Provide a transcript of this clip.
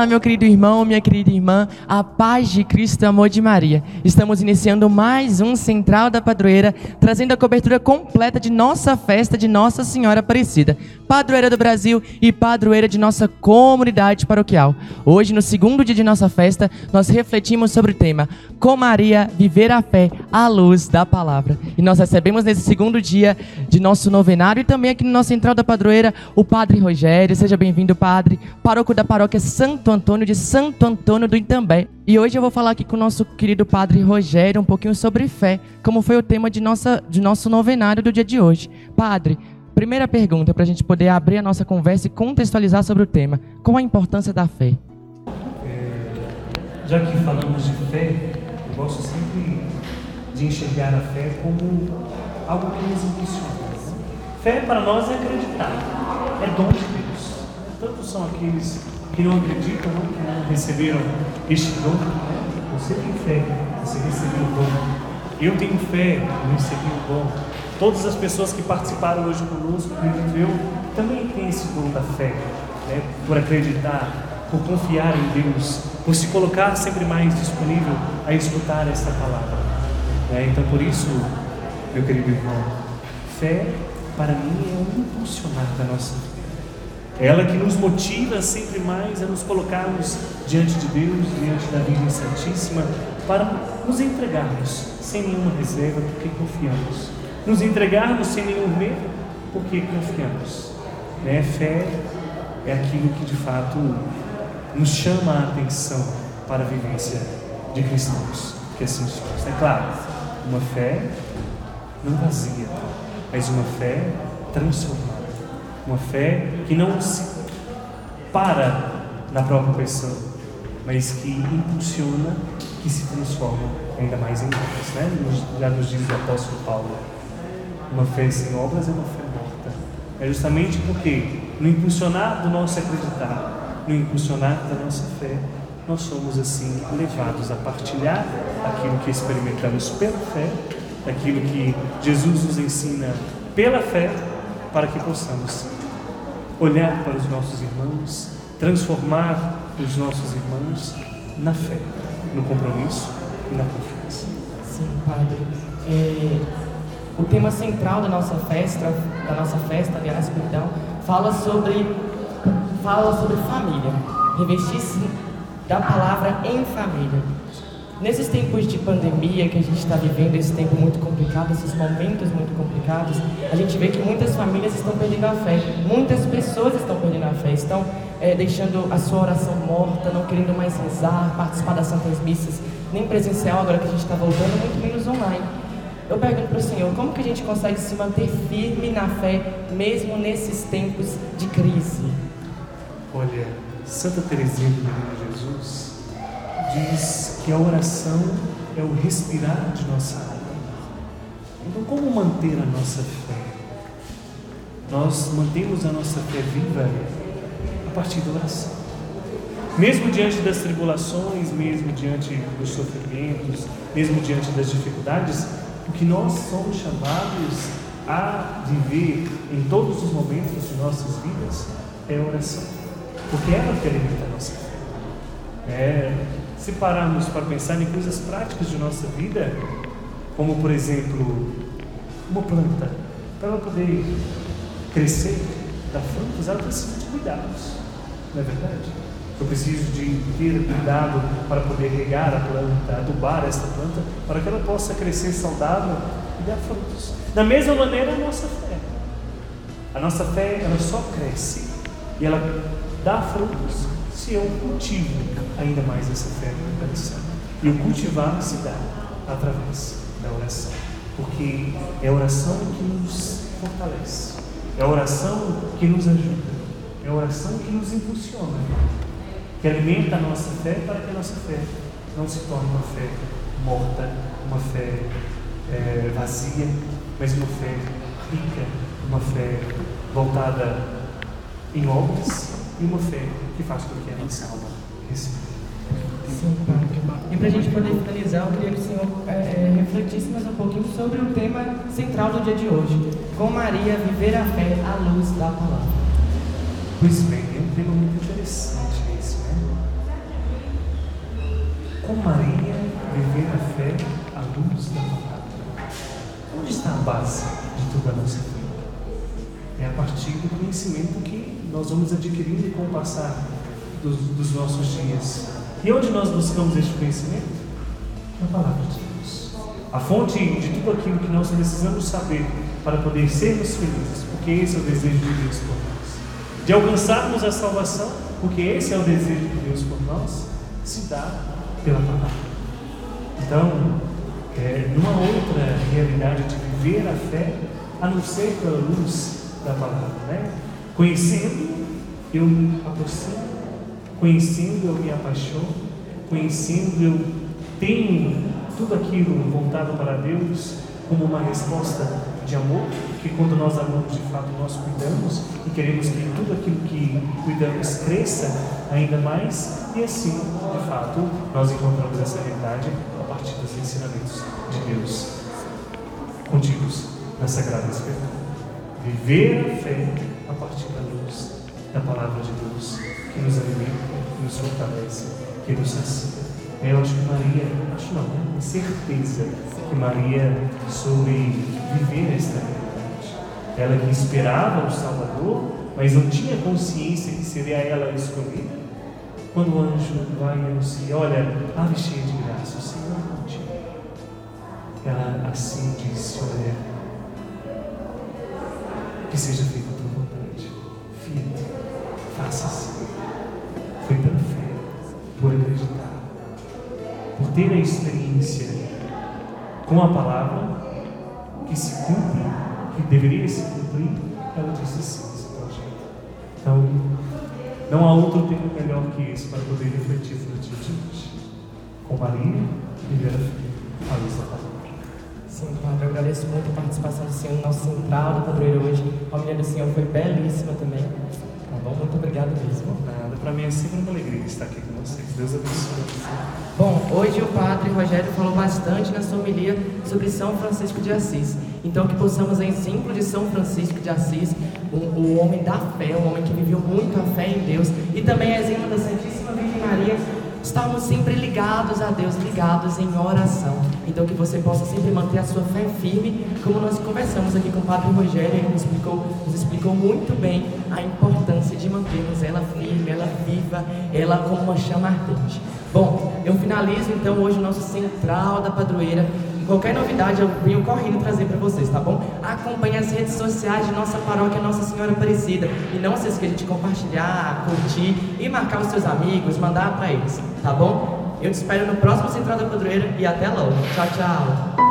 Olá, meu querido irmão, minha querida irmã, a paz de Cristo amor de Maria. Estamos iniciando mais um Central da Padroeira, trazendo a cobertura completa de nossa festa de Nossa Senhora Aparecida, padroeira do Brasil e padroeira de nossa comunidade paroquial. Hoje, no segundo dia de nossa festa, nós refletimos sobre o tema Com Maria, viver a fé à luz da palavra. E nós recebemos nesse segundo dia de nosso novenário e também aqui no nosso Central da Padroeira o Padre Rogério. Seja bem-vindo, Padre, paróquio da paróquia Santo Antônio de Santo Antônio do Itambé. E hoje eu vou falar aqui com o nosso querido Padre Rogério um pouquinho sobre fé, como foi o tema de, nossa, de nosso novenário do dia de hoje. Padre, primeira pergunta para a gente poder abrir a nossa conversa e contextualizar sobre o tema. Qual a importância da fé? É, já que falamos de fé, eu gosto sempre de enxergar a fé como algo que nos impulsiona. Fé para nós é acreditar, é dom de Deus. Tanto são aqueles que não acreditam, não, que não receberam este dom. Você tem fé, você recebeu o dom. Eu tenho fé, eu recebi o dom. Todas as pessoas que participaram hoje conosco, que viveu, também têm esse dom da fé, né? por acreditar, por confiar em Deus, por se colocar sempre mais disponível a escutar esta palavra. Né? Então, por isso, meu querido irmão, fé para mim é um impulsionar da nossa vida. É ela que nos motiva sempre mais a nos colocarmos diante de Deus, diante da Virgem Santíssima, para nos entregarmos sem nenhuma reserva, porque confiamos. Nos entregarmos sem nenhum medo, porque confiamos. Né? Fé é aquilo que de fato nos chama a atenção para a vivência de cristãos, que assim somos. É claro, uma fé não vazia, mas uma fé transformada. Uma fé que não se para na própria pessoa, mas que impulsiona, que se transforma ainda mais em obras. Né? Já nos diz o apóstolo Paulo: uma fé sem obras é uma fé morta. É justamente porque no impulsionar do nosso acreditar, no impulsionar da nossa fé, nós somos assim levados a partilhar aquilo que experimentamos pela fé, aquilo que Jesus nos ensina pela fé, para que possamos olhar para os nossos irmãos, transformar os nossos irmãos na fé, no compromisso e na confiança. Sim, Padre. É, o tema central da nossa festa, da nossa festa, aliás, perdão, fala sobre fala sobre família. Revestir-se da palavra em família. Nesses tempos de pandemia que a gente está vivendo, esse tempo muito complicado, esses momentos muito complicados, a gente vê que muitas famílias estão perdendo a fé, muitas pessoas estão perdendo a fé, estão é, deixando a sua oração morta, não querendo mais rezar, participar das santas missas, nem presencial, agora que a gente está voltando, muito menos online. Eu pergunto para o Senhor, como que a gente consegue se manter firme na fé, mesmo nesses tempos de crise? Olha, Santa Teresinha do Menino Jesus diz que a oração é o respirar de nossa alma. Então, como manter a nossa fé? Nós mantemos a nossa fé viva a partir da oração. Mesmo diante das tribulações, mesmo diante dos sofrimentos, mesmo diante das dificuldades, o que nós somos chamados a viver em todos os momentos de nossas vidas é a oração, porque ela que alimenta a nossa fé. É, se pararmos para pensar em coisas práticas de nossa vida, como por exemplo, uma planta, para ela poder crescer, dar frutos, ela precisa de cuidados, não é verdade? Eu preciso de ter cuidado para poder regar a planta, adubar esta planta, para que ela possa crescer saudável e dar frutos. Da mesma maneira, a nossa fé. A nossa fé, ela só cresce e ela dá frutos se eu cultivo ainda mais essa fé no coração. E o cultivar se dá através da oração, porque é a oração que nos fortalece, é a oração que nos ajuda, é a oração que nos impulsiona, que alimenta a nossa fé para que a nossa fé não se torne uma fé morta, uma fé é, vazia, mas uma fé rica, uma fé voltada em obras e uma fé que faz com que a nossa alma respire. Sim, E para a gente poder finalizar, eu queria que o senhor é, é, refletisse mais um pouquinho sobre o tema central do dia de hoje: com Maria, viver a fé à luz da palavra. Pois bem, é um tema muito interessante esse, né? como Maria, viver a fé à luz da palavra. Onde está a base de toda a nossa fé? É a partir do conhecimento que nós vamos adquirindo com o passar dos, dos nossos dias. E onde nós buscamos este conhecimento? Na palavra de Deus. A fonte de tudo aquilo que nós precisamos saber para poder sermos felizes, porque esse é o desejo de Deus por nós. De alcançarmos a salvação, porque esse é o desejo de Deus por nós, se dá pela palavra. Então, é, numa outra realidade de viver a fé, a não ser pela luz da palavra, né? Conhecendo, eu me aproximo, conhecendo, eu me apaixono, conhecendo, eu tenho tudo aquilo voltado para Deus como uma resposta de amor, que quando nós amamos de fato, nós cuidamos e queremos que tudo aquilo que cuidamos cresça ainda mais, e assim, de fato, nós encontramos essa realidade a partir dos ensinamentos de Deus contidos na Sagrada Escritura. Viver a fé a partir da luz da palavra de Deus, que nos alimenta, que nos fortalece, que nos sacia. Eu acho que Maria, acho não, né? certeza que Maria soube viver esta realidade. Ela que esperava o Salvador, mas não tinha consciência que seria ela a escolhida. Quando o anjo vai e anuncia, olha, ave cheia de graça, o Senhor é contigo. Ela assim disse, olha, que seja feita a tua vontade. Filha, faça-se. Foi pela fé, por acreditar, por ter a experiência com a palavra que se cumpre, que deveria se cumprir, ela disse sim, esse projeto. Então, não há outro tempo melhor que esse para poder refletir no dia de hoje. Com Maria, viver a fé, a luz da palavra. Sim, Padre, eu agradeço muito a participação do Senhor no nosso central da padroeira hoje. A mulher do Senhor foi belíssima também. Tá bom? Muito obrigado mesmo. Nada, para mim é sempre uma alegria estar aqui com vocês. Deus abençoe. Bom, hoje o Padre Rogério falou bastante na sua homilia sobre São Francisco de Assis. Então, que possamos, em exemplo de São Francisco de Assis, o, o homem da fé, um homem que viveu muito a fé em Deus, e também exemplo da Santíssima Virgem Maria, estarmos sempre ligados a Deus, ligados em oração. Então que você possa sempre manter a sua fé firme, como nós conversamos aqui com o Padre Rogério, ele nos explicou, nos explicou muito bem a importância de mantermos ela firme, ela viva, ela como uma chama ardente. Bom, eu finalizo então hoje o nosso central da padroeira. Qualquer novidade eu venho correndo trazer para vocês, tá bom? Acompanhe as redes sociais de nossa paróquia Nossa Senhora Aparecida. E não se esqueça de compartilhar, curtir e marcar os seus amigos, mandar para eles, tá bom? Eu te espero no próximo Central da Padroeira e até logo. Tchau, tchau.